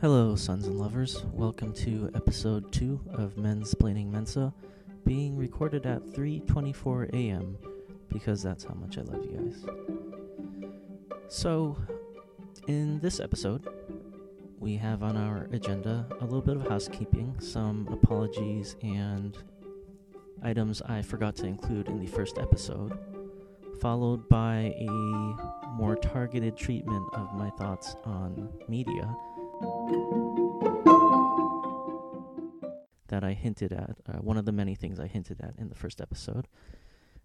Hello, sons and lovers. Welcome to episode 2 of Mensplaining Mensa, being recorded at 3:24 a.m. because that's how much I love you guys. So, in this episode, we have on our agenda a little bit of housekeeping, some apologies and items I forgot to include in the first episode, followed by a more targeted treatment of my thoughts on media that I hinted at, uh, one of the many things I hinted at in the first episode.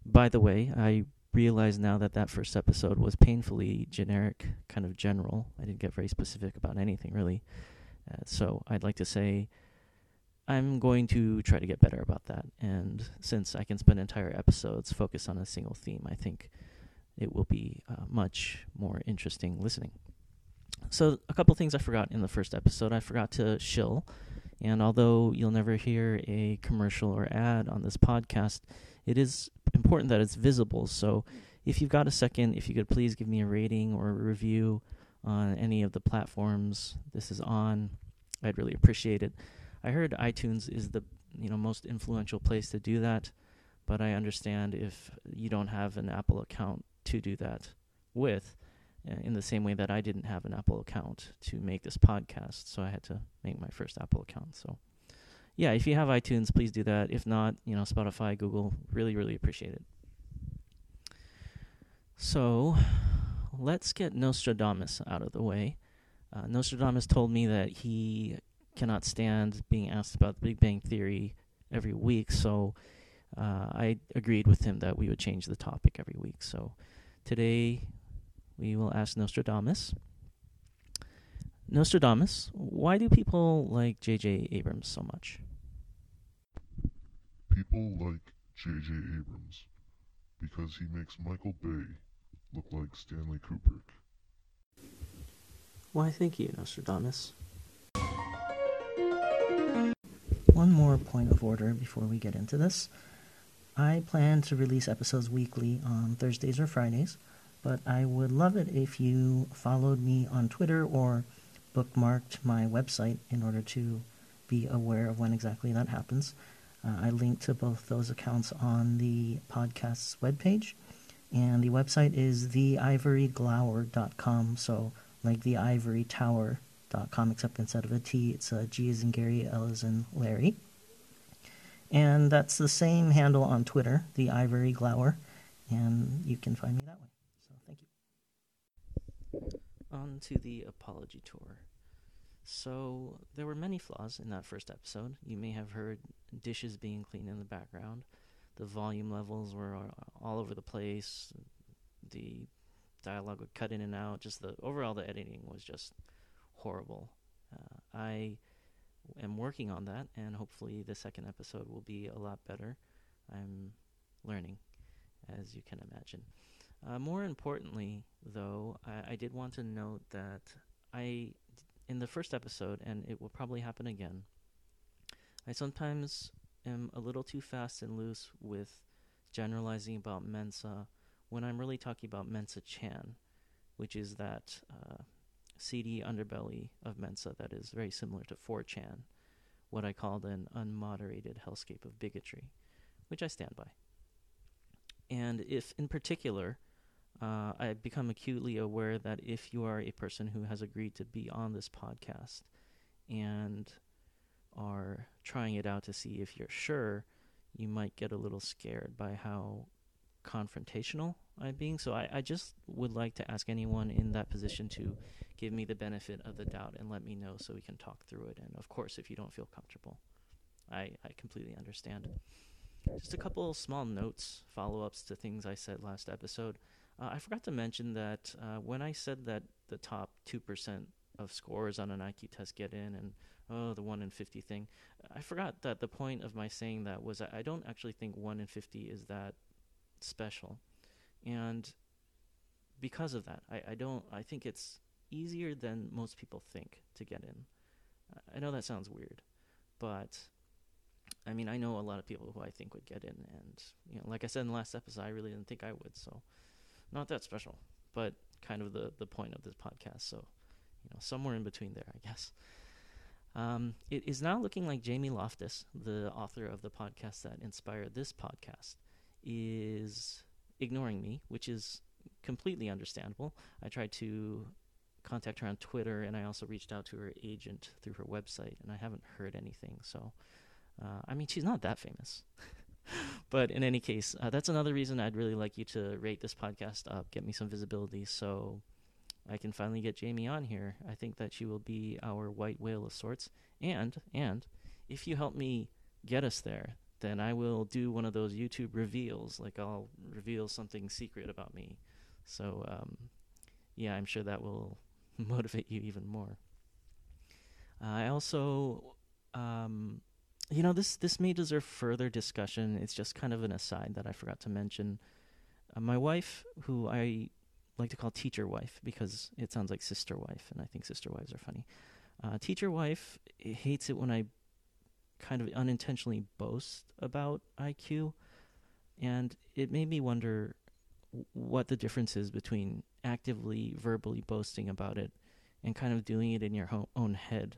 By the way, I realize now that that first episode was painfully generic, kind of general. I didn't get very specific about anything really. Uh, so I'd like to say I'm going to try to get better about that. And since I can spend entire episodes focused on a single theme, I think it will be uh, much more interesting listening. So, a couple things I forgot in the first episode. I forgot to shill. And although you'll never hear a commercial or ad on this podcast, it is important that it's visible. So, if you've got a second, if you could please give me a rating or a review on any of the platforms this is on, I'd really appreciate it. I heard iTunes is the you know most influential place to do that, but I understand if you don't have an Apple account to do that with, in the same way that I didn't have an Apple account to make this podcast, so I had to make my first Apple account. So, yeah, if you have iTunes, please do that. If not, you know, Spotify, Google, really, really appreciate it. So, let's get Nostradamus out of the way. Uh, Nostradamus told me that he cannot stand being asked about the Big Bang Theory every week, so uh, I agreed with him that we would change the topic every week. So, today we will ask Nostradamus. Nostradamus, why do people like J.J. Abrams so much? People like J.J. Abrams because he makes Michael Bay look like Stanley Kubrick. Why, thank you, Nostradamus. One more point of order before we get into this. I plan to release episodes weekly on Thursdays or Fridays but I would love it if you followed me on Twitter or bookmarked my website in order to be aware of when exactly that happens. Uh, I link to both those accounts on the podcast's webpage, and the website is theivoryglower.com, so like the ivory except instead of a T, it's a G as in Gary, L as in Larry. And that's the same handle on Twitter, the Ivory Glower, and you can find me that way. On to the apology tour. So, there were many flaws in that first episode. You may have heard dishes being cleaned in the background. The volume levels were all over the place. The dialogue would cut in and out. Just the overall, the editing was just horrible. Uh, I am working on that, and hopefully, the second episode will be a lot better. I'm learning, as you can imagine. Uh, more importantly, though, I, I, did want to note that I, in the first episode, and it will probably happen again, I sometimes am a little too fast and loose with generalizing about Mensa when I'm really talking about Mensa Chan, which is that uh, seedy underbelly of Mensa that is very similar to 4chan, what I called an unmoderated hellscape of bigotry, which I stand by. And if, in particular, uh, I've become acutely aware that if you are a person who has agreed to be on this podcast and are trying it out to see if you're sure, you might get a little scared by how confrontational I'm being. So I, I just would like to ask anyone in that position to give me the benefit of the doubt and let me know so we can talk through it. And of course, if you don't feel comfortable, I, I completely understand. Just a couple small notes, follow ups to things I said last episode. Uh, I forgot to mention that uh, when I said that the top 2% of scores on an IQ test get in and oh the 1 in 50 thing i forgot that the point of my saying that was i don't actually think 1 in 50 is that special. And because of that i, I don't i think it's easier than most people think to get in. I know that sounds weird but i mean i know a lot of people who i think would get in and you know like i said in the last episode i really didn't think i would so not that special, but kind of the the point of this podcast. So, you know, somewhere in between there, I guess. Um, it is now looking like Jamie Loftus, the author of the podcast that inspired this podcast, is ignoring me, which is completely understandable. I tried to contact her on Twitter, and I also reached out to her agent through her website, and I haven't heard anything. So, uh, I mean, she's not that famous. but in any case, uh, that's another reason I'd really like you to rate this podcast up, get me some visibility, so I can finally get Jamie on here. I think that she will be our white whale of sorts. And and if you help me get us there, then I will do one of those YouTube reveals. Like I'll reveal something secret about me. So um, yeah, I'm sure that will motivate you even more. Uh, I also, um, you know, this this may deserve further discussion. It's just kind of an aside that I forgot to mention. Uh, my wife, who I like to call teacher wife because it sounds like sister wife, and I think sister wives are funny. Uh, teacher wife hates it when I kind of unintentionally boast about IQ, and it made me wonder what the difference is between actively verbally boasting about it and kind of doing it in your ho- own head.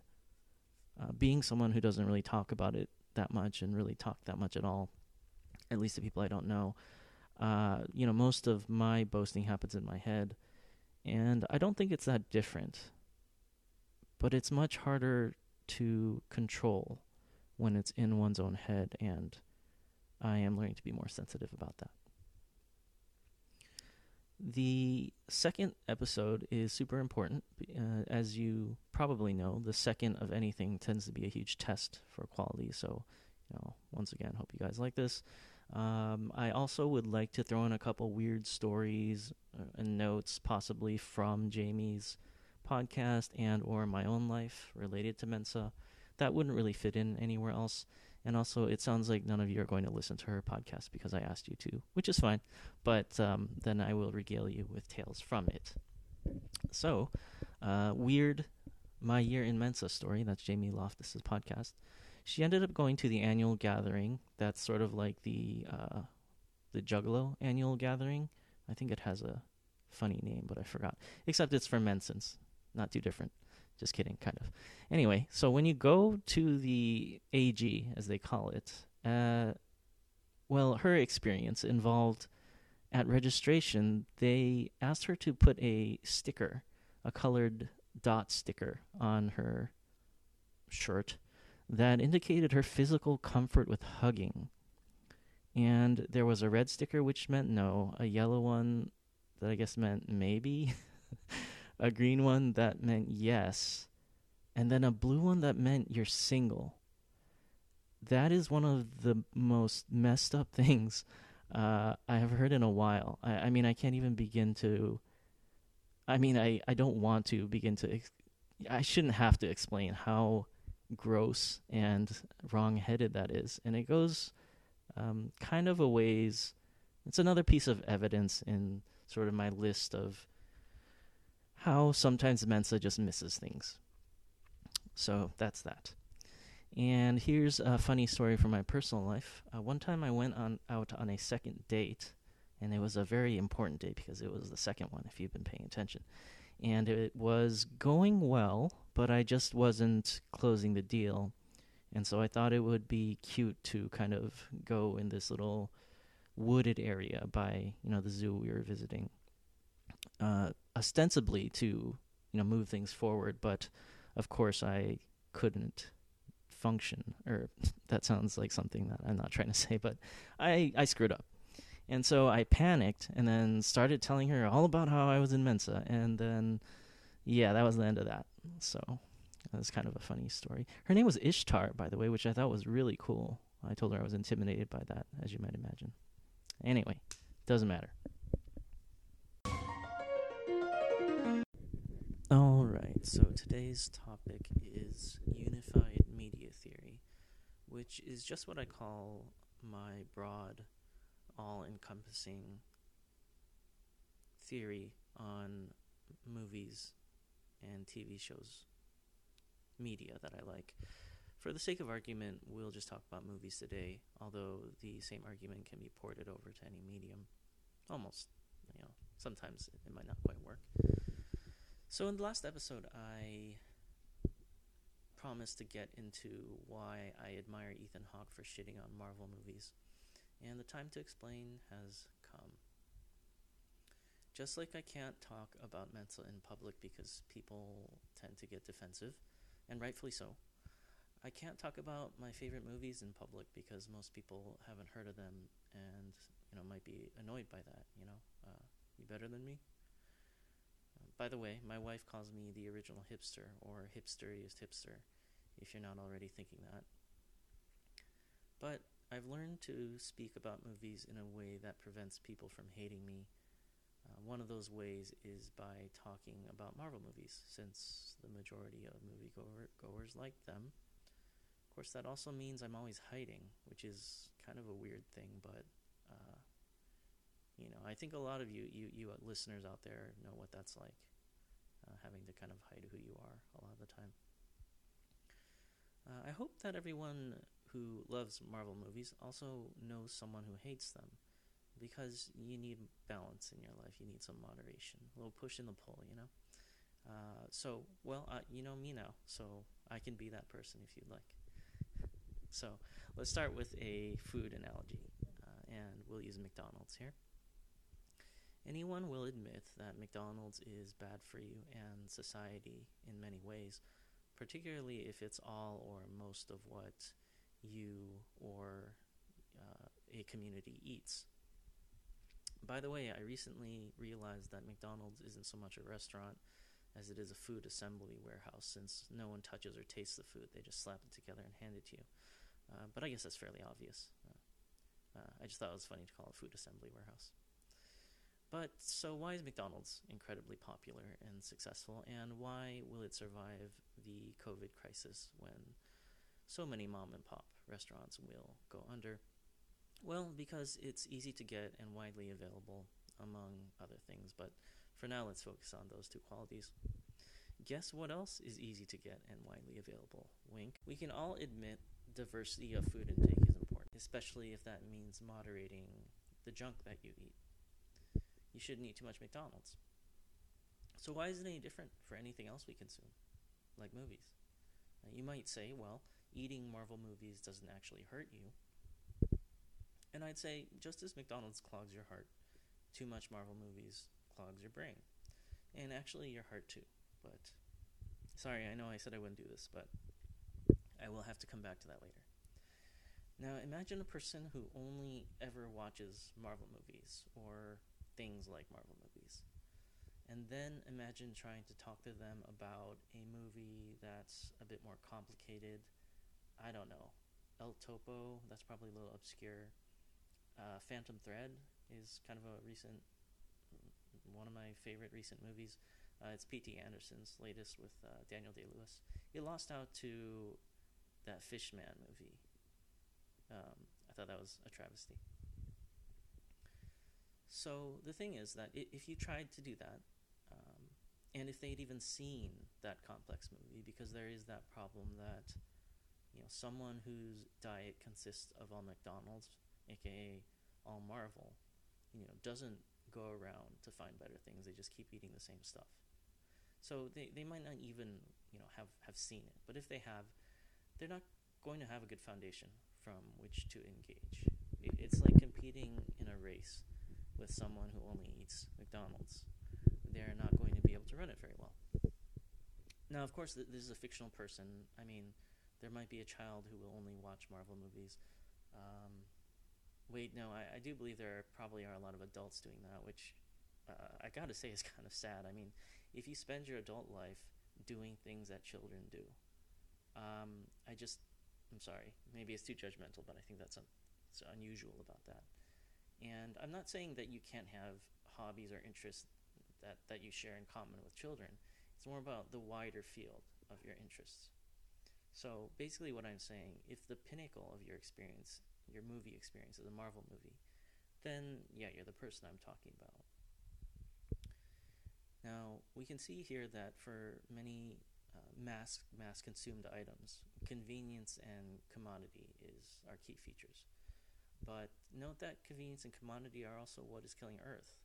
Uh, being someone who doesn't really talk about it that much and really talk that much at all, at least to people I don't know, uh, you know, most of my boasting happens in my head, and I don't think it's that different. But it's much harder to control when it's in one's own head, and I am learning to be more sensitive about that. The second episode is super important. Uh, as you probably know, the second of anything tends to be a huge test for quality. So, you know, once again, hope you guys like this. Um, I also would like to throw in a couple weird stories uh, and notes, possibly from Jamie's podcast and or my own life related to Mensa. That wouldn't really fit in anywhere else. And also, it sounds like none of you are going to listen to her podcast because I asked you to, which is fine. But um, then I will regale you with tales from it. So, uh, weird, my year in Mensa story. That's Jamie Loftus's podcast she ended up going to the annual gathering. That's sort of like the uh, the Juggalo annual gathering. I think it has a funny name, but I forgot. Except it's for Mensans. Not too different. Just kidding, kind of. Anyway, so when you go to the AG, as they call it, uh, well, her experience involved at registration, they asked her to put a sticker, a colored dot sticker, on her shirt that indicated her physical comfort with hugging. And there was a red sticker which meant no, a yellow one that I guess meant maybe, a green one that meant yes, and then a blue one that meant you're single. That is one of the most messed up things uh, I have heard in a while. I, I, mean, I can't even begin to. I mean, I, I don't want to begin to. Ex- I shouldn't have to explain how gross and wrong-headed that is, and it goes um, kind of a ways. It's another piece of evidence in sort of my list of how sometimes Mensa just misses things. So that's that. And here's a funny story from my personal life. Uh, one time I went on out on a second date, and it was a very important date because it was the second one. If you've been paying attention, and it was going well, but I just wasn't closing the deal. And so I thought it would be cute to kind of go in this little wooded area by, you know, the zoo we were visiting. Uh, ostensibly to, you know, move things forward, but of course I couldn't function or that sounds like something that I'm not trying to say, but I I screwed up. And so I panicked and then started telling her all about how I was in Mensa. And then, yeah, that was the end of that. So that was kind of a funny story. Her name was Ishtar, by the way, which I thought was really cool. I told her I was intimidated by that, as you might imagine. Anyway, doesn't matter. All right, so today's topic is unified media theory, which is just what I call my broad all encompassing theory on movies and TV shows, media that I like. For the sake of argument, we'll just talk about movies today, although the same argument can be ported over to any medium. Almost, you know, sometimes it might not quite work. So, in the last episode, I promised to get into why I admire Ethan Hawke for shitting on Marvel movies, and the time to explain has come. Just like I can't talk about Mensa in public because people tend to get defensive, and rightfully so. I can't talk about my favorite movies in public because most people haven't heard of them and you know might be annoyed by that. You know, uh, you better than me. By the way, my wife calls me the original hipster or hipsteriest hipster, if you're not already thinking that. But I've learned to speak about movies in a way that prevents people from hating me. Uh, one of those ways is by talking about Marvel movies, since the majority of moviegoers like them Of course, that also means I'm always hiding, which is kind of a weird thing, but you know, I think a lot of you, you, you listeners out there know what that's like, uh, having to kind of hide who you are a lot of the time. Uh, I hope that everyone who loves Marvel movies also knows someone who hates them, because you need balance in your life. You need some moderation, a little push in the pull, you know. Uh, so, well, uh, you know me now, so I can be that person if you'd like. So let's start with a food analogy, uh, and we'll use McDonald's here. Anyone will admit that McDonald's is bad for you and society in many ways, particularly if it's all or most of what you or uh, a community eats. By the way, I recently realized that McDonald's isn't so much a restaurant as it is a food assembly warehouse, since no one touches or tastes the food. They just slap it together and hand it to you. Uh, but I guess that's fairly obvious. Uh, uh, I just thought it was funny to call it a food assembly warehouse. But so why is McDonald's incredibly popular and successful, and why will it survive the COVID crisis when so many mom and pop restaurants will go under? Well, because it's easy to get and widely available, among other things, but for now let's focus on those two qualities. Guess what else is easy to get and widely available? Wink. We can all admit diversity of food intake is important, especially if that means moderating the junk that you eat. You shouldn't eat too much McDonald's. So, why is it any different for anything else we consume, like movies? Now, you might say, well, eating Marvel movies doesn't actually hurt you. And I'd say, just as McDonald's clogs your heart, too much Marvel movies clogs your brain. And actually, your heart too. But, sorry, I know I said I wouldn't do this, but I will have to come back to that later. Now, imagine a person who only ever watches Marvel movies or things like Marvel movies. And then imagine trying to talk to them about a movie that's a bit more complicated. I don't know. El Topo, that's probably a little obscure. Uh, Phantom Thread is kind of a recent, one of my favorite recent movies. Uh, it's P.T. Anderson's latest with uh, Daniel Day Lewis. It lost out to that Fishman movie. Um, I thought that was a travesty. So the thing is that if you tried to do that, um, and if they'd even seen that complex movie, because there is that problem that you know someone whose diet consists of all McDonald's, aka all Marvel, you know, doesn't go around to find better things. They just keep eating the same stuff. So they, they might not even you know have, have seen it, but if they have, they're not going to have a good foundation from which to engage. It's like competing in a race with someone who only eats McDonald's. They're not going to be able to run it very well. Now, of course, this is a fictional person. I mean, there might be a child who will only watch Marvel movies. Um, wait, no, I, I, do believe there are, probably are a lot of adults doing that, which uh, I gotta say is kind of sad. I mean, if you spend your adult life doing things that children do, um, I just, I'm sorry, maybe it's too judgmental, but I think that's, un- unusual about that. And I'm not saying that you can't have hobbies or interests that, that you share in common with children. It's more about the wider field of your interests. So basically, what I'm saying, if the pinnacle of your experience, your movie experience, is a Marvel movie, then yeah, you're the person I'm talking about. Now, we can see here that for many uh, mass mass consumed items. Convenience and commodity is our key features. But note that convenience and commodity are also what is killing Earth.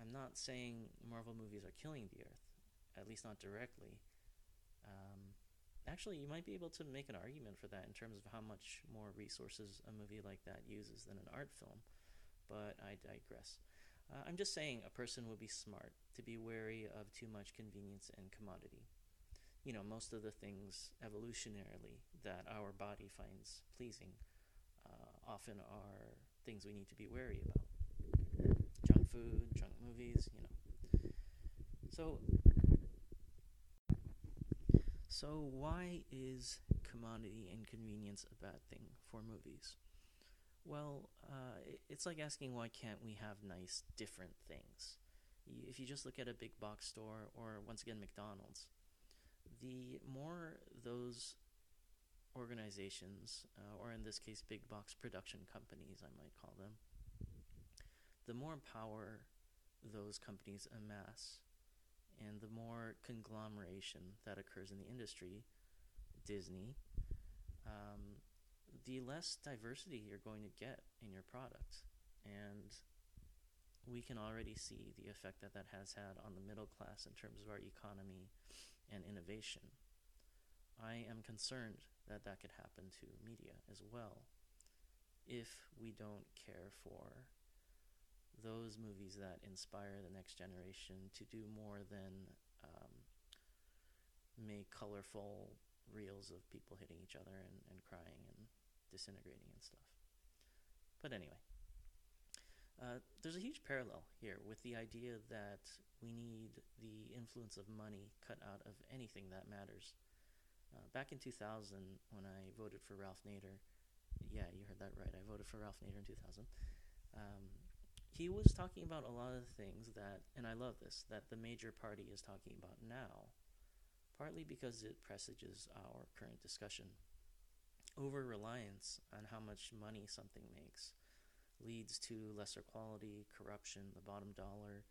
I'm not saying Marvel movies are killing the Earth, at least not directly. Um, actually, you might be able to make an argument for that in terms of how much more resources a movie like that uses than an art film, but I digress. Uh, I'm just saying a person would be smart to be wary of too much convenience and commodity. You know, most of the things evolutionarily that our body finds pleasing often are things we need to be wary about. Junk food, junk movies, you know. So, so why is commodity and convenience a bad thing for movies? Well, uh, it's like asking why can't we have nice, different things? If you just look at a big box store or once again McDonald's, the more those organizations, uh, or in this case, big box production companies, I might call them, the more power those companies amass and the more conglomeration that occurs in the industry, Disney, um, the less diversity you're going to get in your product. And we can already see the effect that that has had on the middle class in terms of our economy and innovation. I am concerned that that could happen to media as well if we don't care for those movies that inspire the next generation to do more than um, make colorful reels of people hitting each other and, and crying and disintegrating and stuff. But anyway, uh, there's a huge parallel here with the idea that we need the influence of money cut out of anything that matters. Uh, back in 2000, when I voted for Ralph Nader, yeah, you heard that right. I voted for Ralph Nader in 2000. Um, he was talking about a lot of things that, and I love this, that the major party is talking about now, partly because it presages our current discussion. Over reliance on how much money something makes leads to lesser quality, corruption, the bottom dollar,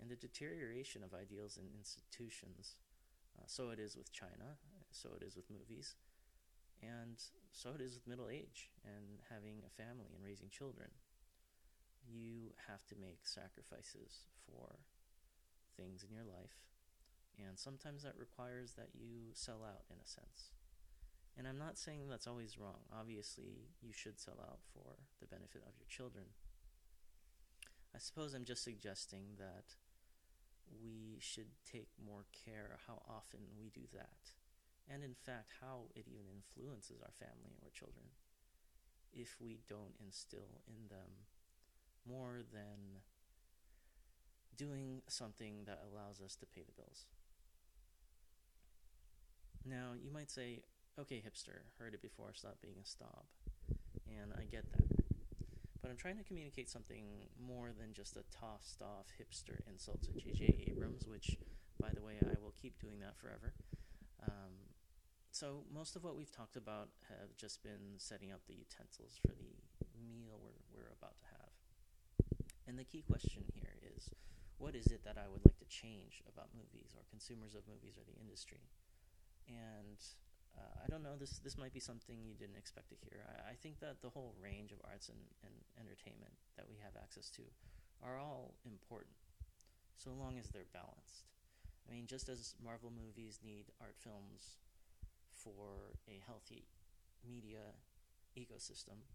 and the deterioration of ideals and institutions. Uh, so it is with China, so it is with movies, and so it is with middle age and having a family and raising children you have to make sacrifices for things in your life. And sometimes that requires that you sell out in a sense. And I'm not saying that's always wrong. Obviously, you should sell out for the benefit of your children. I suppose I'm just suggesting that we should take more care how often we do that. And in fact, how it even influences our family or children if we don't instill in them more than doing something that allows us to pay the bills. Now, you might say, okay, hipster, heard it before, stop being a snob. And I get that. But I'm trying to communicate something more than just a tossed off hipster insult to J.J. Abrams, which, by the way, I will keep doing that forever. Um, so, most of what we've talked about have just been setting up the utensils for the meal we're, we're about to have. And the key question here is what is it that I would like to change about movies or consumers of movies or the industry? And uh, I don't know, this, this might be something you didn't expect to hear. I, I think that the whole range of arts and, and entertainment that we have access to are all important, so long as they're balanced. I mean, just as Marvel movies need art films for a healthy media ecosystem,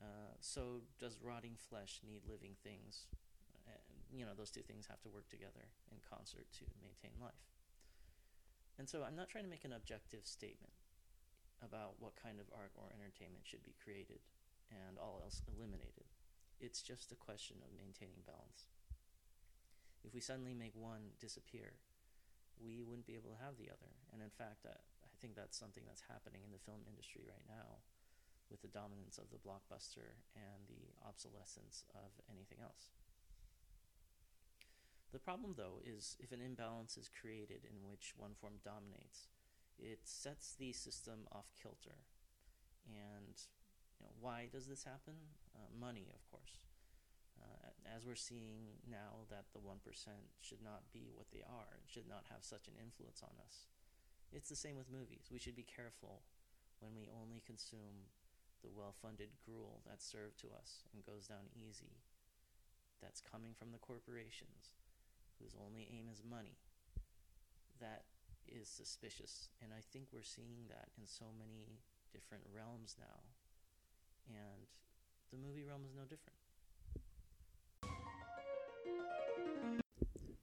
uh, so does rotting flesh need living things? And, you know, those two things have to work together in concert to maintain life. And so I'm not trying to make an objective statement about what kind of art or entertainment should be created and all else eliminated. It's just a question of maintaining balance. If we suddenly make one disappear, we wouldn't be able to have the other. And in fact, I think that's something that's happening in the film industry right now with the dominance of the blockbuster and the obsolescence of anything else. The problem, though, is if an imbalance is created in which one form dominates, it sets the system off kilter. And you know, why does this happen? Uh, money, of course. Uh, as we're seeing now that the 1% should not be what they are, should not have such an influence on us. It's the same with movies. We should be careful when we only consume the well funded gruel that's served to us and goes down easy, that's coming from the corporations, whose only aim is money, that is suspicious. And I think we're seeing that in so many different realms now. And the movie realm is no different.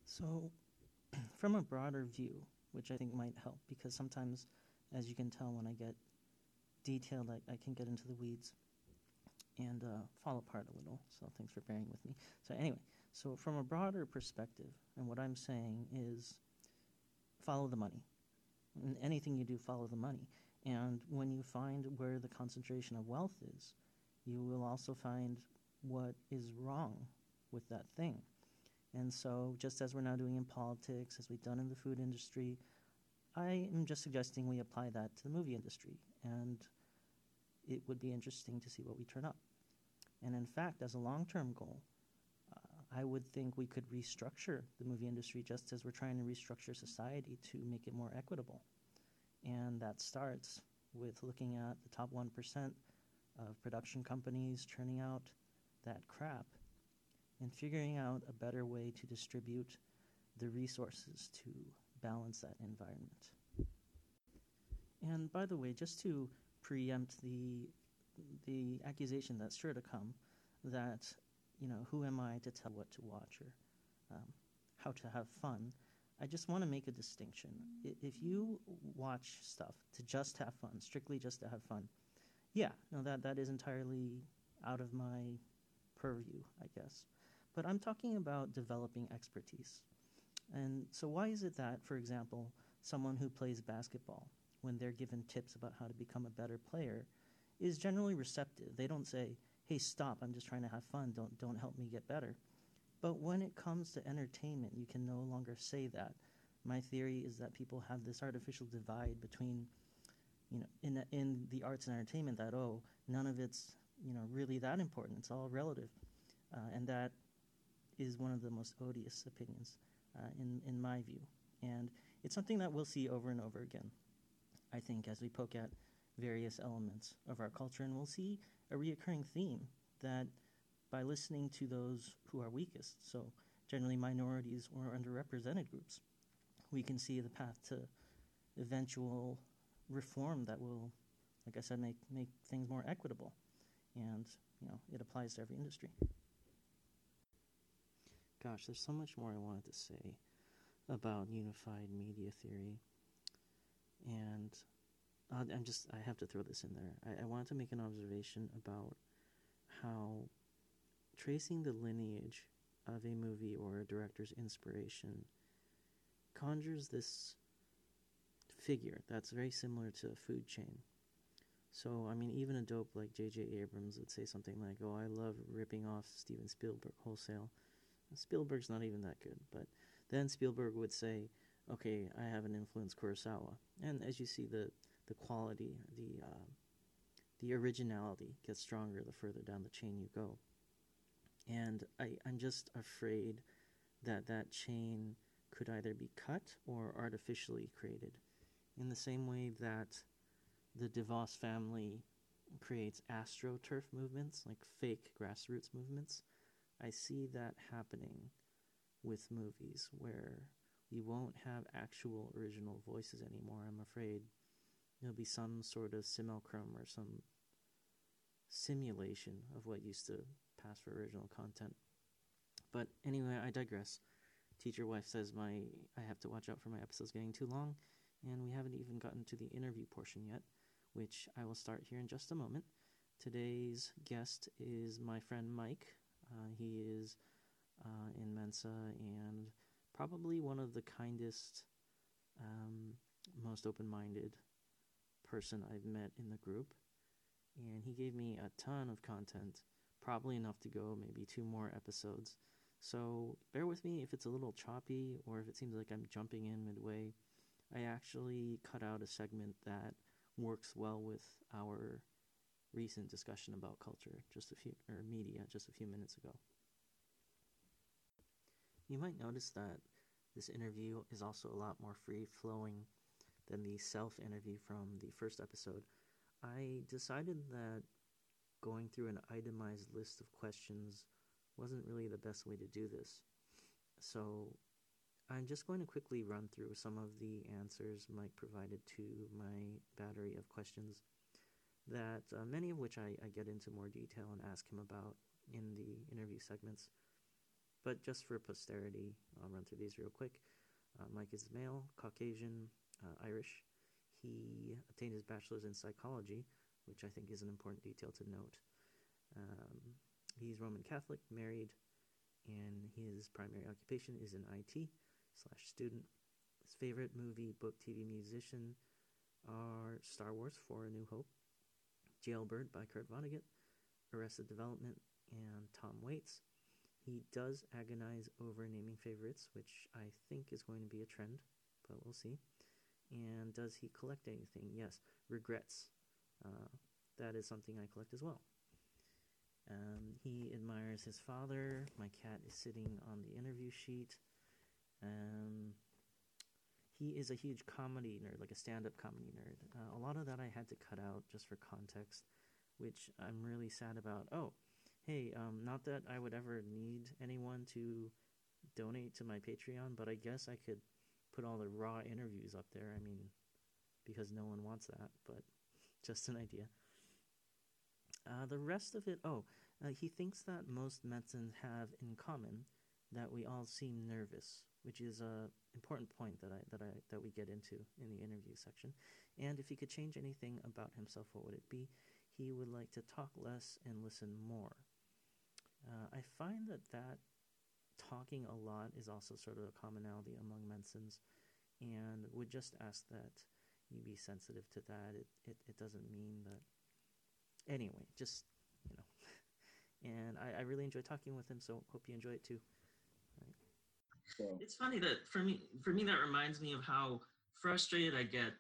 So, from a broader view, which I think might help, because sometimes, as you can tell, when I get detailed, I, I can get into the weeds and uh, fall apart a little. So, thanks for bearing with me. So, anyway, so from a broader perspective, and what I'm saying is follow the money. In anything you do, follow the money. And when you find where the concentration of wealth is, you will also find what is wrong with that thing. And so, just as we're now doing in politics, as we've done in the food industry, I am just suggesting we apply that to the movie industry. And it would be interesting to see what we turn up. And in fact, as a long term goal, uh, I would think we could restructure the movie industry just as we're trying to restructure society to make it more equitable. And that starts with looking at the top 1% of production companies churning out that crap and figuring out a better way to distribute the resources to balance that environment. And by the way, just to preempt the the accusation that's sure to come that you know who am I to tell what to watch or um, how to have fun. I just want to make a distinction. If you watch stuff to just have fun, strictly just to have fun, yeah, no, that that is entirely out of my purview, I guess. But I'm talking about developing expertise. And so, why is it that, for example, someone who plays basketball, when they're given tips about how to become a better player, is generally receptive? They don't say, "Hey, stop! I'm just trying to have fun. Don't don't help me get better." But when it comes to entertainment, you can no longer say that. My theory is that people have this artificial divide between, you know, in in the arts and entertainment that oh, none of it's you know really that important. It's all relative, uh, and that is one of the most odious opinions uh, in in my view. And it's something that we'll see over and over again. I think as we poke at various elements of our culture, and we'll see a reoccurring theme that by listening to those who are weakest, so generally minorities or underrepresented groups, we can see the path to eventual reform that will, like I said, make, make things more equitable. And, you know, it applies to every industry. Gosh, there's so much more I wanted to say about unified media theory. And I'm just, I have to throw this in there. I, I wanted to make an observation about how tracing the lineage of a movie or a director's inspiration conjures this figure that's very similar to a food chain. So, I mean, even a dope like J.J. Abrams would say something like, Oh, I love ripping off Steven Spielberg wholesale. Spielberg's not even that good. But then Spielberg would say, Okay, I have an influence Kurosawa. And as you see, the, the quality, the, uh, the originality gets stronger the further down the chain you go. And I, I'm just afraid that that chain could either be cut or artificially created. In the same way that the DeVos family creates astroturf movements, like fake grassroots movements, I see that happening with movies where you won't have actual original voices anymore. I'm afraid there'll be some sort of simulacrum or some simulation of what used to pass for original content. But anyway, I digress. Teacher wife says my I have to watch out for my episodes getting too long, and we haven't even gotten to the interview portion yet, which I will start here in just a moment. Today's guest is my friend Mike. Uh, he is uh, in Mensa and probably one of the kindest, um, most open-minded person I've met in the group. And he gave me a ton of content probably enough to go maybe two more episodes. So bear with me if it's a little choppy or if it seems like I'm jumping in midway. I actually cut out a segment that works well with our recent discussion about culture just a few or media just a few minutes ago. You might notice that this interview is also a lot more free flowing than the self interview from the first episode. I decided that going through an itemized list of questions wasn't really the best way to do this. So I'm just going to quickly run through some of the answers Mike provided to my battery of questions that uh, many of which I, I, get into more detail and ask him about in the interview segments. But just for posterity, I'll run through these real quick. Uh, Mike is male, Caucasian, uh, Irish. He obtained his bachelor's in psychology, which I think is an important detail to note. Um, he's Roman Catholic, married, and his primary occupation is in IT slash student. His favorite movie, book, TV, musician are Star Wars for A New Hope, Jailbird by Kurt Vonnegut, Arrested Development, and Tom Waits. He does agonize over naming favorites, which I think is going to be a trend, but we'll see. And does he collect anything? Yes. Regrets. Uh, that is something I collect as well. Um, he admires his father. My cat is sitting on the interview sheet. Um, he is a huge comedy nerd, like a stand up comedy nerd. Uh, a lot of that I had to cut out just for context, which I'm really sad about. Oh, hey, um, not that I would ever need anyone to donate to my Patreon, but I guess I could put all the raw interviews up there. I mean, because no one wants that, but just an idea. Uh, the rest of it, oh, uh, he thinks that most Mensans have in common that we all seem nervous, which is a important point that I that I that we get into in the interview section. And if he could change anything about himself, what would it be? He would like to talk less and listen more. Uh, I find that that talking a lot is also sort of a commonality among Mensans, and would just ask that you be sensitive to that. It it, it doesn't mean that. Anyway, just you know, and I, I really enjoy talking with him. So hope you enjoy it too. So. It's funny that for me, for me, that reminds me of how frustrated I get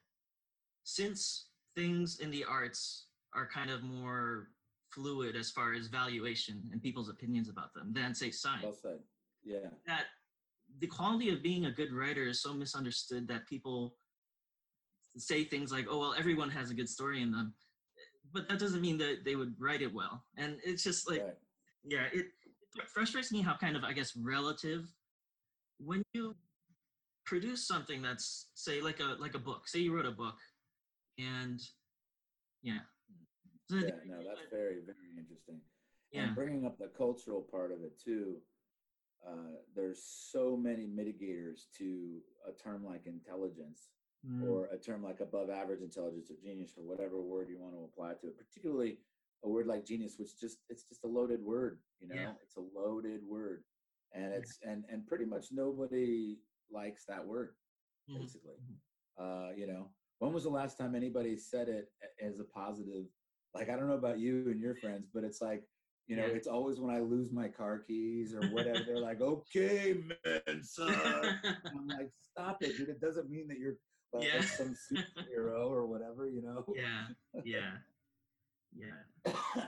since things in the arts are kind of more fluid as far as valuation and people's opinions about them than say science. Well said. Yeah. That the quality of being a good writer is so misunderstood that people say things like, "Oh well, everyone has a good story in them," but that doesn't mean that they would write it well. And it's just like, right. yeah, it, it frustrates me how kind of I guess relative when you produce something that's say like a like a book. Say you wrote a book, and yeah, yeah, no, that's very, very interesting. Yeah. And bringing up the cultural part of it too, uh, there's so many mitigators to a term like intelligence mm. or a term like above average intelligence or genius or whatever word you want to apply to it, particularly a word like genius, which just it's just a loaded word, you know, yeah. it's a loaded word. And it's yeah. and and pretty much nobody likes that word, mm-hmm. basically. Mm-hmm. Uh, you know, when was the last time anybody said it as a positive like I don't know about you and your friends, but it's like you know, yeah. it's always when I lose my car keys or whatever. they're like, "Okay, man, son." I'm like, "Stop it, dude! It doesn't mean that you're like yeah. some superhero or whatever, you know." Yeah, yeah, yeah.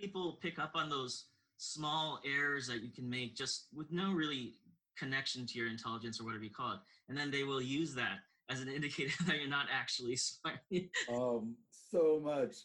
People pick up on those small errors that you can make just with no really connection to your intelligence or whatever you call it, and then they will use that as an indicator that you're not actually smart. um, so much.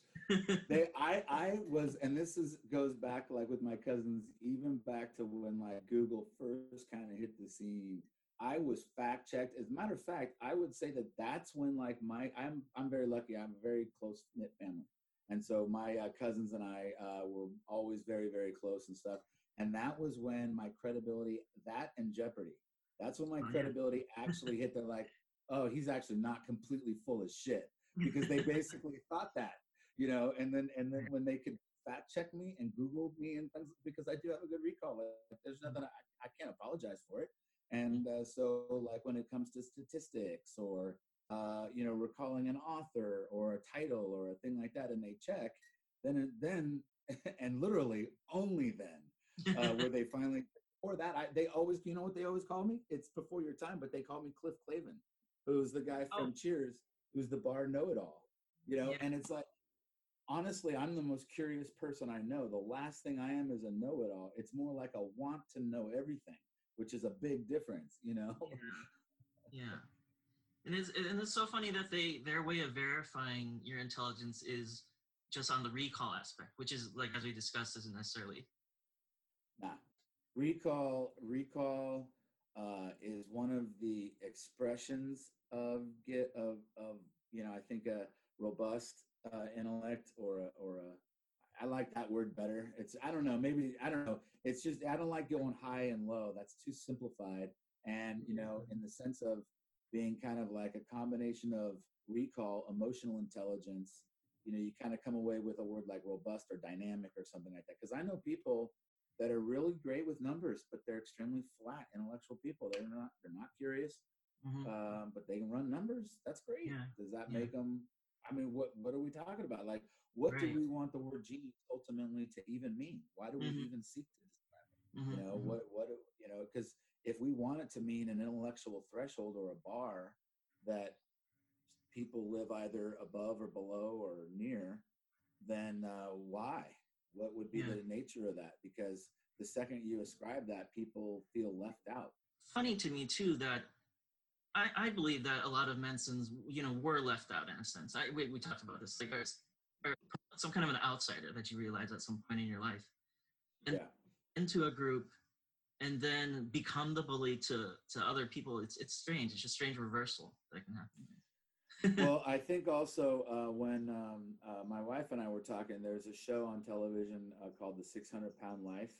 They, I, I was, and this is goes back like with my cousins, even back to when like Google first kind of hit the scene. I was fact checked. As a matter of fact, I would say that that's when like my, I'm, I'm very lucky. I'm a very close knit family, and so my uh, cousins and I uh, were always very, very close and stuff. And that was when my credibility, that and Jeopardy. That's when my oh, credibility yeah. actually hit the like, oh, he's actually not completely full of shit because they basically thought that, you know, and then and then when they could fact check me and Google me and things because I do have a good recall. Like, there's nothing I, I can't apologize for it. And uh, so, like when it comes to statistics or uh, you know recalling an author or a title or a thing like that, and they check, then then and literally only then uh, where they finally or that I, they always you know what they always call me it's before your time but they call me cliff clavin who's the guy from oh. Cheers, who's the bar know-it-all. You know, yeah. and it's like honestly, I'm the most curious person I know. The last thing I am is a know-it-all. It's more like a want to know everything, which is a big difference. You know. Yeah. yeah. And it's and it's so funny that they their way of verifying your intelligence is just on the recall aspect, which is like as we discussed, isn't necessarily. Nah, recall, recall, uh, is one of the expressions of get of of you know I think a robust uh, intellect or a, or a I like that word better. It's I don't know maybe I don't know. It's just I don't like going high and low. That's too simplified. And you know in the sense of being kind of like a combination of recall, emotional intelligence. You know, you kind of come away with a word like robust or dynamic or something like that. Because I know people that are really great with numbers, but they're extremely flat intellectual people. They're not they're not curious, Mhm. um, but they can run numbers. That's great. Yeah, Does that yeah. make them? I mean, what what are we talking about? Like, what Right. do we want the word genius ultimately to even mean? Why do we Mhm. even seek to describe it? Mhm, You know, mhm. what what you know? Because if we want it to mean an intellectual threshold or a bar that people live either above or below or near, then uh, why? What would be Yeah. the nature of that? Because the second you ascribe that, people feel left out. funny to me too that I, I believe that a lot of Mensans, you know, were left out in a sense. I we, we talked about this, like or some kind of an outsider that you realize at some point in your life And- yeah. into a group and then become the bully to to other people. It's it's strange. It's just strange reversal that can happen. well, I think also uh, when um, uh, my wife and I were talking, there's a show on television uh, called The 600 Pound Life.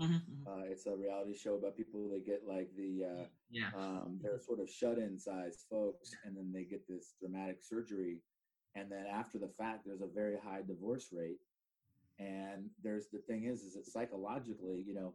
Mhm, mhm. Uh, it's a reality show about people that get like the, uh, yeah. um, they're sort of shut in sized folks, and then they get this dramatic surgery. And then after the fact, there's a very high divorce rate. And there's the thing is, is that psychologically, you know,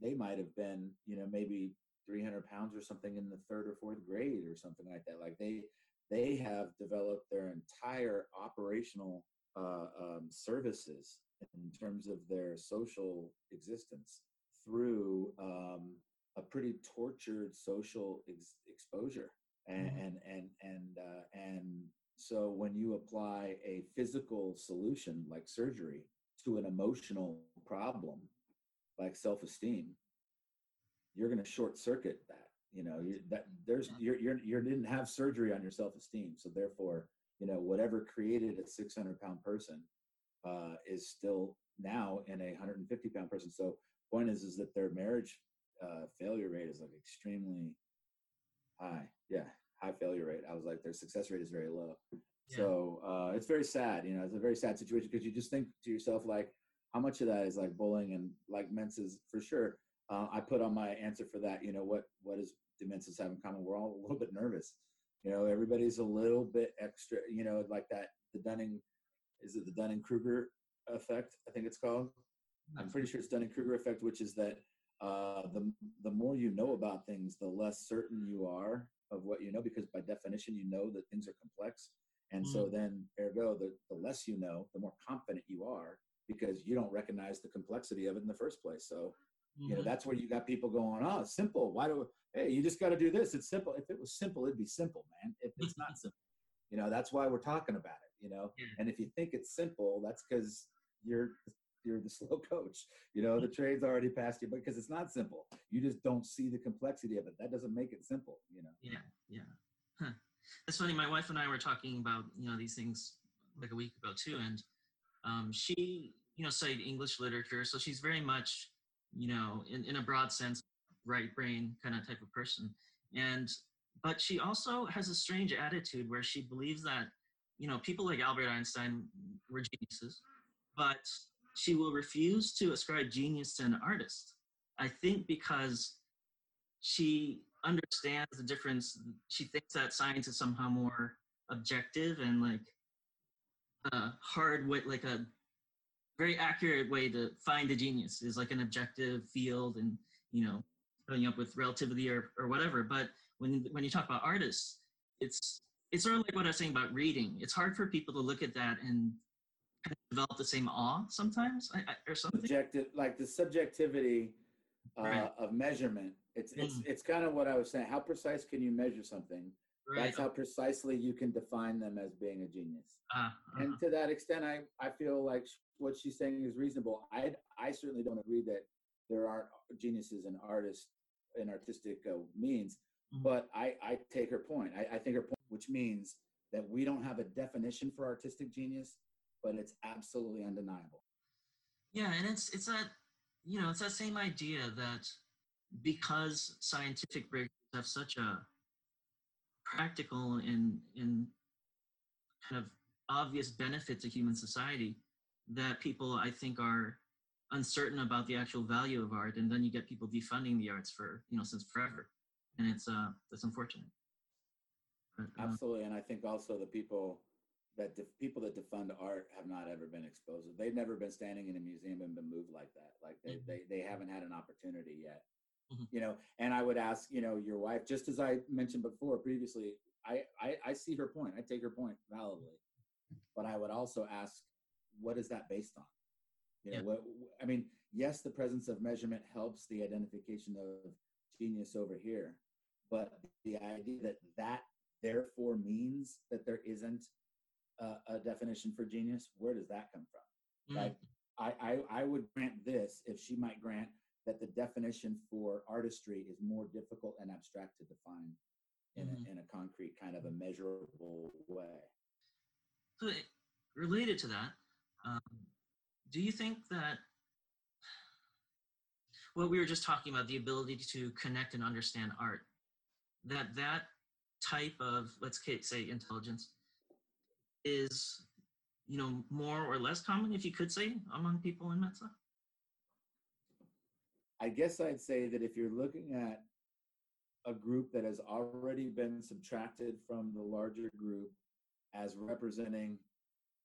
they might have been, you know, maybe 300 pounds or something in the third or fourth grade or something like that. Like they, they have developed their entire operational uh, um, services in terms of their social existence through um, a pretty tortured social ex- exposure and Mhm. and and and, uh, and so when you apply a physical solution like surgery to an emotional problem like self-esteem you're going to short circuit that you know you, that there's you're, you're you didn't have surgery on your self-esteem so therefore you know whatever created a 600 pound person uh, is still now in a 150 pound person. So point is is that their marriage uh, failure rate is like extremely high. Yeah high failure rate. I was like their success rate is very low. So uh, it's very sad you know it's a very sad situation because you just think to yourself like how much of that is like bullying and like Mensans for sure uh, i put on my answer for that you know what what does demences have in common? We're all a little bit nervous. You know everybody's a little bit extra you know like that the dunning is it the dunning kruger effect i think it's called? I'm pretty sure it's dunning kruger effect which is that uh, the the more you know about things the less certain you are of what you know because by definition you know that things are complex. And so then ergo the, the less you know the more confident you are because you don't recognize the complexity of it in the first place so you know Mhm. that's where you got people going oh it's simple why do hey you just got to do this it's simple if it was simple it'd be simple man if it's not simple you know that's why we're talking about it you know Yeah. and if you think it's simple that's because you're you're the slow coach you know the trade's already passed you but because it's not simple you just don't see the complexity of it that doesn't make it simple you know Yeah, yeah. Huh. It's funny. My wife and I were talking about you know these things like a week ago too, and um, she you know studied English literature, so she's very much you know in, in a broad sense right brain kind of type of person, and but she also has a strange attitude where she believes that you know people like Albert Einstein were geniuses, but she will refuse to ascribe genius to an artist. I think because she understands the difference. She thinks that science is somehow more objective and like a hard with like a very accurate way to find a genius is like an objective field and you know coming up with relativity or, or whatever. But when when you talk about artists, it's it's sort of like what I was saying about reading. It's hard for people to look at that and kind of develop the same awe sometimes I, I, or something. subjective like the subjectivity uh, Right. of measurement it's it's Mm. it's kind of what i was saying how precise can you measure something Right. that's how precisely you can define them as being a genius Ah, ah, and to that extent i i feel like what she's saying is reasonable. I i certainly don't agree that there aren't geniuses and artists and artistic uh, means Mhm. but i i take her point. I, I think her point which means that we don't have a definition for artistic genius but it's absolutely undeniable. Yeah, and it's it's that you know it's that same idea that because scientific breakthroughs have such a practical and and kind of obvious benefit to human society that people I think are uncertain about the actual value of art, and then you get people defunding the arts for you know since forever, and it's uh that's unfortunate. But, uh, Absolutely, and I think also the people that def- people that defund art have not ever been exposed. They've never been standing in a museum and been moved like that. Like they Mhm. they, they haven't had an opportunity yet. Mhm. You know, and I would ask, you know, your wife, just as I mentioned before previously, I, I I see her point. I take her point validly, but I would also ask, what is that based on? You know, Yeah. what I mean, yes, the presence of measurement helps the identification of genius over here, but the idea that that therefore means that there isn't a, a definition for genius, where does that come from? mm, Like, I, I, I would grant this if she might grant that the definition for artistry is more difficult and abstract to define in, Mhm. a, in a concrete kind of a measurable way. So, related to that, um, do you think that what we were just talking about, the ability to connect and understand art, that that type of let's say intelligence is you know more or less common, if you could say, among people in Mensa? I guess I'd say that if you're looking at a group that has already been subtracted from the larger group as representing,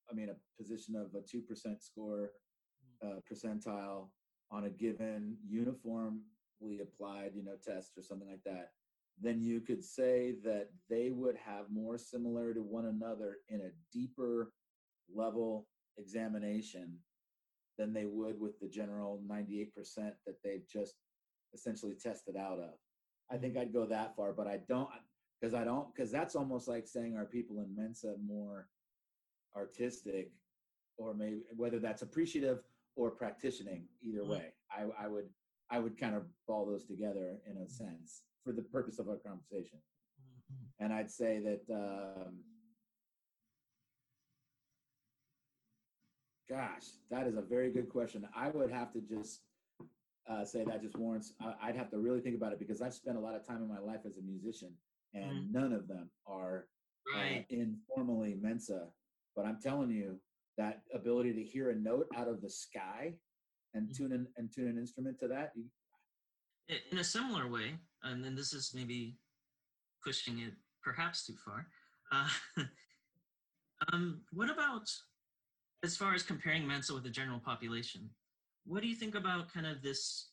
I mean, a position of a 2% score uh, percentile on a given uniformly applied, you know, test or something like that, then you could say that they would have more similar to one another in a deeper level examination than they would with the general 98% that they've just essentially tested out of. I think I'd go that far, but I don't because I don't because that's almost like saying are people in Mensa more artistic or maybe whether that's appreciative or practicing either Mhm. way. I, I would I would kind of ball those together in a sense for the purpose of our conversation. And I'd say that um, Gosh, that is a very good question. I would have to just uh, say that just warrants. I, I'd have to really think about it because I've spent a lot of time in my life as a musician, and none of them are uh, informally Mensa. But I'm telling you, that ability to hear a note out of the sky and Mhm. tune in and tune an instrument to that. You, in a similar way, and then this is maybe pushing it perhaps too far. Uh, um, what about as far as comparing Mensa with the general population? What do you think about kind of this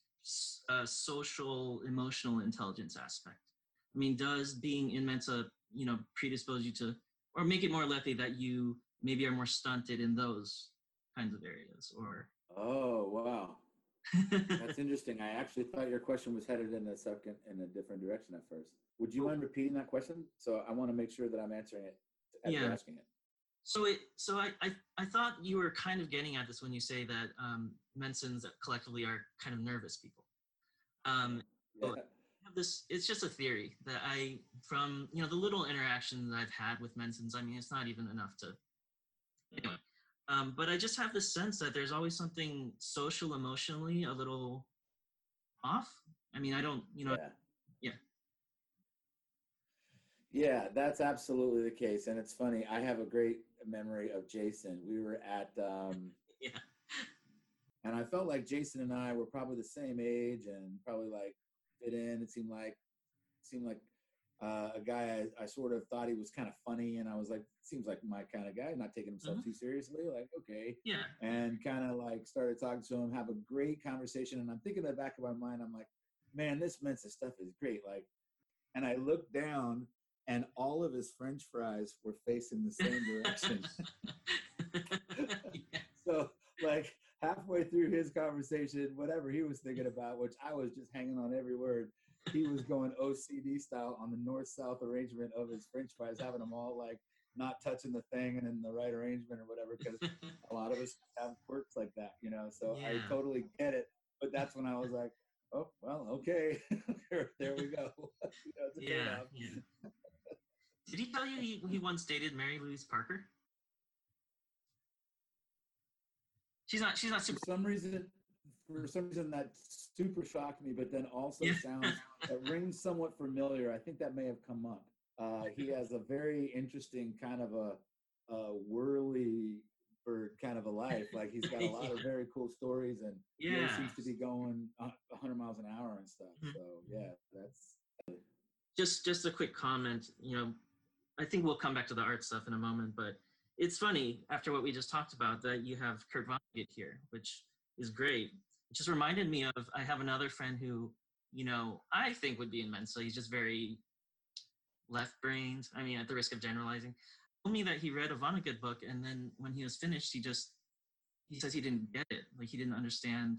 uh, social emotional intelligence aspect? I mean, does being in Mensa, you know, predispose you to, or make it more likely that you maybe are more stunted in those kinds of areas, or? oh wow, that's interesting. I actually thought your question was headed in a second in a different direction at first. Would you Oh. mind repeating that question? So I want to make sure that I'm answering it as you're Yeah. asking it. So it, so I, I, I thought you were kind of getting at this when you say that um, Mensans collectively are kind of nervous people. Um, Yeah. Have this, it's just a theory that I, from you know the little interactions I've had with Mensans. I mean, it's not even enough to. Anyway, um, but I just have this sense that there's always something social, emotionally a little off. I mean, I don't, you know, yeah. yeah. Yeah, that's absolutely the case. And it's funny, I have a great memory of Jason. We were at um Yeah. and I felt like Jason and I were probably the same age and probably like fit in. It seemed like seemed like uh, a guy I, I sort of thought he was kind of funny and I was like, seems like my kind of guy, not taking himself Mhm. too seriously. Like, okay. yeah, and kind of like started talking to him, have a great conversation. And I'm thinking in the back of my mind, I'm like, man, this Mensa stuff is great. Like, and I looked down and all of his French fries were facing the same direction. yeah. so like halfway through his conversation, whatever he was thinking about, which I was just hanging on every word, he was going OCD style on the north-south arrangement of his French fries, having them all like not touching the thing and in the right arrangement or whatever. Because a lot of us have quirks like that, you know. So Yeah. I totally get it. But that's when I was like, oh well, okay, there, there we go. You know, yeah, yeah. Did he tell you he, he once dated Mary Louise Parker? She's not. She's not super. For some reason, for some reason that super shocked me, but then also Yeah. sounds that rings somewhat familiar. I think that may have come up. Uh, he has a very interesting kind of a, a whirly bird kind of a life. Like he's got a lot of very cool stories, and Yeah. seems to be going a 100 miles an hour and stuff. Mhm. So yeah, that's just just a quick comment you know i think we'll come back to the art stuff in a moment but it's funny after what we just talked about that you have kurt vonnegut here which is great it just reminded me of i have another friend who you know i think would be in mensa he's just very left brained i mean at the risk of generalizing told me that he read a vonnegut book and then when he was finished he just he says he didn't get it like he didn't understand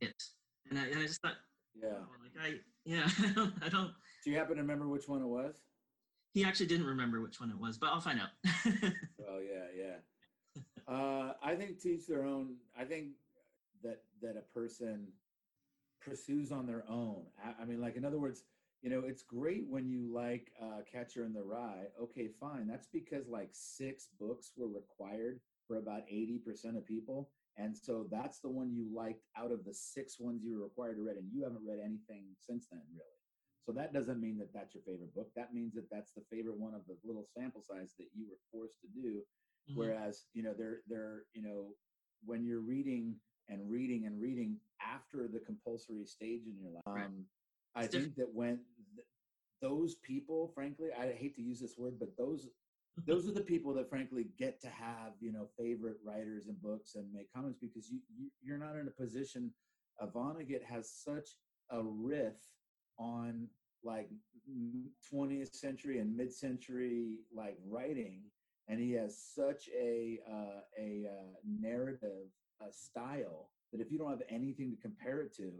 it and i, and I just thought yeah. like i yeah i don't, I don't Do you happen to remember which one it was? He actually didn't remember which one it was, but I'll find out. Well, yeah, yeah. Uh, I think teach their own. I think that that a person pursues on their own. I, I mean, like in other words, you know, it's great when you like uh, Catcher in the Rye. Okay, fine. That's because like six books were required for about eighty percent of people, and so that's the one you liked out of the six ones you were required to read, and you haven't read anything since then, really. So that doesn't mean that that's your favorite book. That means that that's the favorite one of the little sample size that you were forced to do Mhm. whereas you know they're they're you know when you're reading and reading and reading after the compulsory stage in your life Right. um, i think that when th- those people frankly i hate to use this word but those those are the people that frankly get to have you know favorite writers and books and make comments because you, you you're not in a position uh, vonnegut has such a riff on like 20th century and mid-century like writing and he has such a uh, a uh, narrative uh, style that if you don't have anything to compare it to,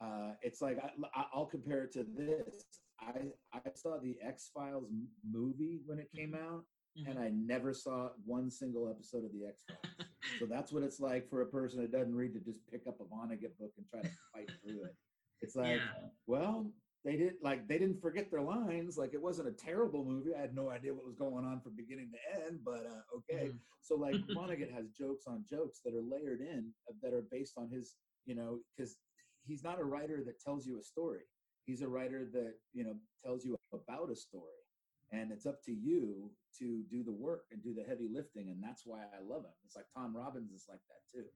uh, it's like I, I- I'll compare it to this. I I saw the X Files movie when it came out, Mhm. and I never saw one single episode of the X Files. so that's what it's like for a person that doesn't read to just pick up a Vonnegut book and try to fight through it. It's like, Yeah. well, they didn't like they didn't forget their lines. Like it wasn't a terrible movie. I had no idea what was going on from beginning to end, but uh, okay. Mhm. So like Vonnegut has jokes on jokes that are layered in uh, that are based on his, you know, because he's not a writer that tells you a story. He's a writer that you know tells you about a story, and it's up to you to do the work and do the heavy lifting, and that's why I love him. It's like Tom Robbins is like that too.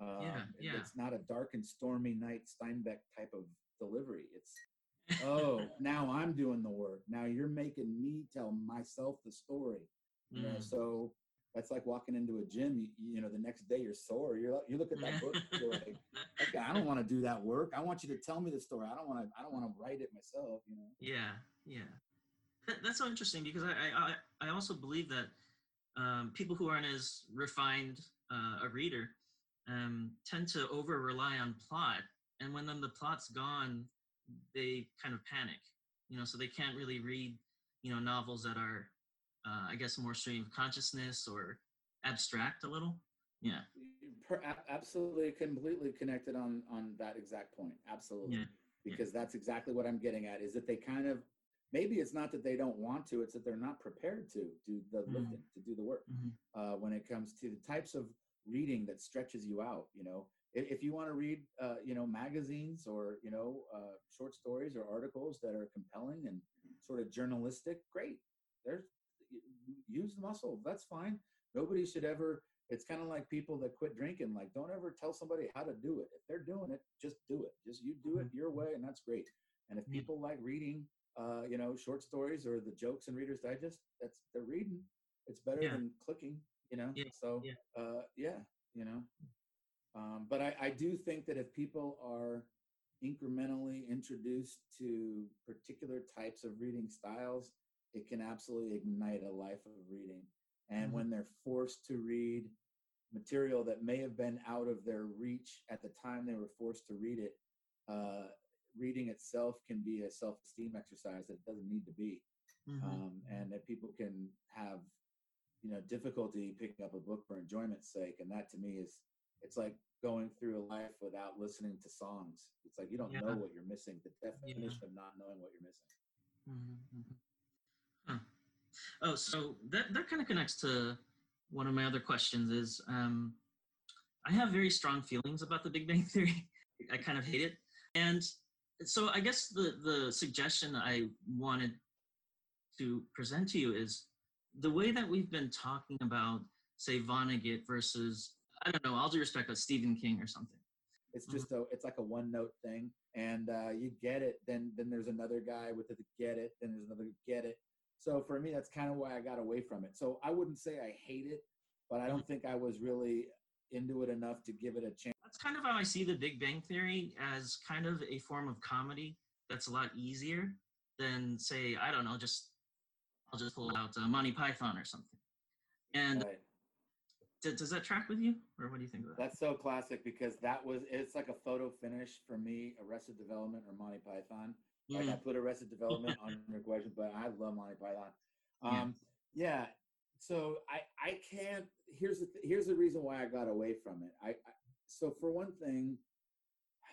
Um, Yeah, yeah. It's not a dark and stormy night Steinbeck type of delivery. It's oh, now I'm doing the work. Now you're making me tell myself the story. You know, Mm. so that's like walking into a gym. You, you know, the next day you're sore. You're like, you look at that book. You're like, okay, I don't want to do that work. I want you to tell me the story. I don't want to. I don't want to write it myself. You know. Yeah, yeah. That, that's so interesting because I, I, I I also believe that um, people who aren't as refined uh, a reader um, tend to over rely on plot, and when then the plot's gone, they kind of panic. You know, so they can't really read, you know, novels that are, uh, I guess, more stream of consciousness or abstract a little. Yeah. Per, absolutely, completely connected on on that exact point. Absolutely, Yeah. because that's exactly what I'm getting at. Is that they kind of maybe it's not that they don't want to; it's that they're not prepared to do the Mm. lifting, to do the work. Mhm. uh, when it comes to the types of reading that stretches you out. You know, if, you want to read, uh, you know, magazines or you know, uh, short stories or articles that are compelling and sort of journalistic, great. There's use the muscle. That's fine. Nobody should ever. It's kind of like people that quit drinking. Like, don't ever tell somebody how to do it. If they're doing it, just do it. Just you do it your way, and that's great. And if people like reading, uh, you know, short stories or the jokes in Reader's Digest, that's they're reading. It's better Yeah. than clicking, you know. Yeah, So, yeah. uh, yeah, you know. Um, but I, I do think that if people are incrementally introduced to particular types of reading styles, it can absolutely ignite a life of reading. And Mhm. when they're forced to read material that may have been out of their reach at the time they were forced to read it, uh, reading itself can be a self-esteem exercise that it doesn't need to be Mhm. um, and that people can have you know difficulty picking up a book for enjoyment's sake and that to me is it's like going through a life without listening to songs it's like you don't know what you're missing the definition of not knowing what you're missing Mhm, mhm. Huh. Oh, so that that kind of connects to one of my other questions. Is um, I have very strong feelings about the Big Bang Theory. I kind of hate it. And so I guess the, the suggestion I wanted to present to you is the way that we've been talking about, say, Vonnegut versus, I don't know, all due respect, but Stephen King or something. It's Mm-hmm. just a it's like a one note thing, and uh, you get it. Then then there's another guy with the get it. Then there's another get it. So for me, that's kind of why I got away from it. So I wouldn't say I hate it, but I don't think I was really into it enough to give it a chance. That's kind of how I see the Big Bang Theory as kind of a form of comedy that's a lot easier than, say, I don't know, just I'll just pull out uh, Monty Python or something. And Right. D- does that track with you, or what do you think of that? That's so classic because that was it's like a photo finish for me. Arrested Development or Monty Python. Like I Mhm. put Arrested Development on your question, but I love Monty Python. Yeah. Um, yeah. So I I can't. Here's the th- here's the reason why I got away from it. I, I so for one thing,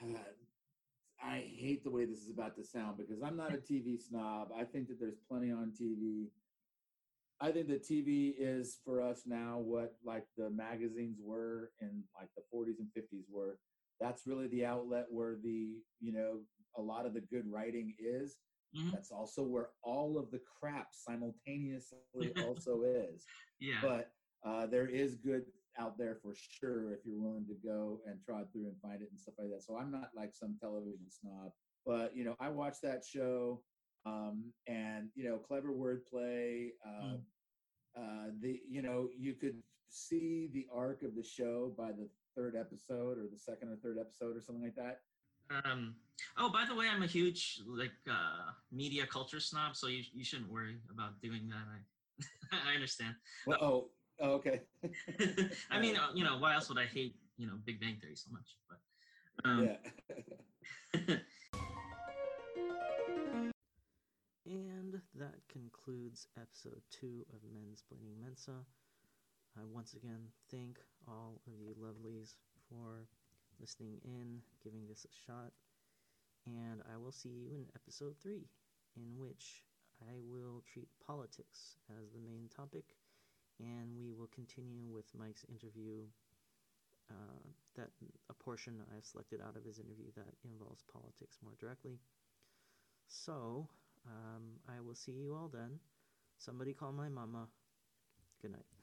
I hate the way this is about to sound because I'm not a TV snob. I think that there's plenty on TV. I think that TV is for us now what like the magazines were in like the 40s and 50s were. That's really the outlet where the you know a lot of the good writing is. Mhm. That's also where all of the crap simultaneously also is. Yeah. But uh, there is good out there for sure if you're willing to go and trod through and find it and stuff like that. So I'm not like some television snob, but you know I watched that show um, and you know clever wordplay. Uh, Mm. Uh, the you know you could see the arc of the show by the third episode or the second or third episode or something like that. Um, oh, by the way, I'm a huge like uh, media culture snob, so you you shouldn't worry about doing that. I I understand. Well, oh, oh, okay. I mean, you know, why else would I hate you know Big Bang Theory so much? But um, yeah. And that concludes episode two of Mensplaining Mensa. I once again thank all of you lovelies for listening in, giving this a shot, and I will see you in episode three, in which I will treat politics as the main topic, and we will continue with Mike's interview. Uh, that a portion I've selected out of his interview that involves politics more directly. So, um, I will see you all then. Somebody call my mama. Good night.